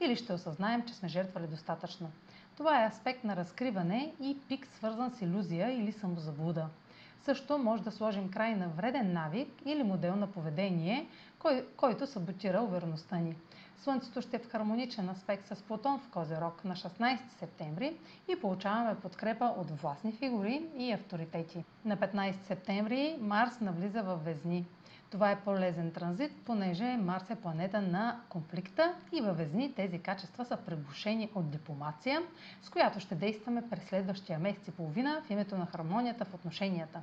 или ще осъзнаем, че сме жертвали достатъчно. Това е аспект на разкриване и пик свързан с иллюзия или самозаблуда. Също може да сложим край на вреден навик или модел на поведение, кой, който саботира увереността ни. Слънцето ще е в хармоничен аспект с Плутон в Козерог на 16 септември и получаваме подкрепа от властни фигури и авторитети. На 15 септември Марс навлиза в Везни. Това е полезен транзит, понеже Марс е планета на конфликта и във Везни тези качества са пребушени от дипломация, с която ще действаме през следващия месец и половина в името на хармонията в отношенията.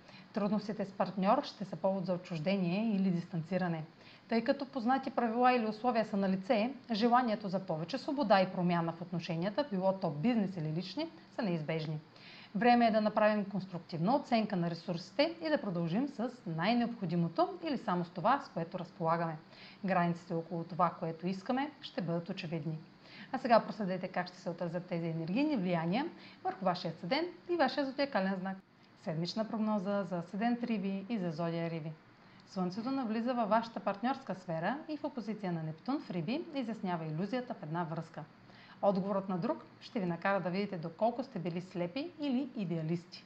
Трудностите с партньор ще са повод за отчуждение или дистанциране. Тъй като познати правила или условия са на лице, желанието за повече свобода и промяна в отношенията, било то бизнес или лични, са неизбежни. Време е да направим конструктивна оценка на ресурсите и да продължим с най-необходимото или само с това, с което разполагаме. Границите около това, което искаме, ще бъдат очевидни. А сега проследете как ще се отразят тези енергийни влияния върху вашия седен и вашия зодиакален знак. Седмична прогноза за седент Риби и за зодия Риби. Слънцето навлиза във вашата партньорска сфера и в опозиция на Нептун в Риби изяснява иллюзията в една връзка. Отговорът на друг ще ви накара да видите доколко сте били слепи или идеалисти.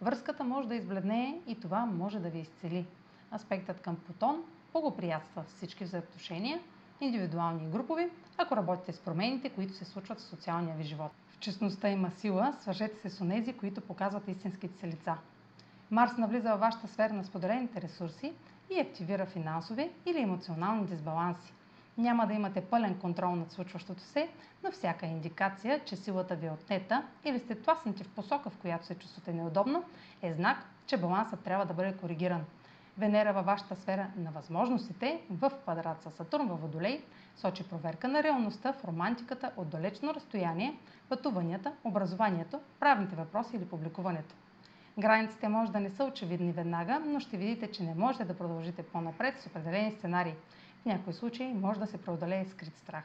Връзката може да избледнее и това може да ви изцели. Аспектът към Плутон благоприятства всички взаимоотношения, индивидуални и групови, ако работите с промените, които се случват в социалния ви живот. В честността има сила, свържете се с онези, които показват истинските си лица. Марс навлиза във вашата сфера на споделените ресурси и активира финансови или емоционални дисбаланси. Няма да имате пълен контрол над случващото се, но всяка индикация, че силата ви е отнета или сте тласнати в посока, в която се чувствате неудобно, е знак, че балансът трябва да бъде коригиран. Венера във вашата сфера на възможностите в квадрат с Сатурн във Водолей сочи проверка на реалността в романтиката от далечно разстояние, пътуванията, образованието, правните въпроси или публикуването. Границите може да не са очевидни веднага, но ще видите, че не можете да продължите по-напред с определени сценарии. В някои случаи може да се преодолее скрит страх.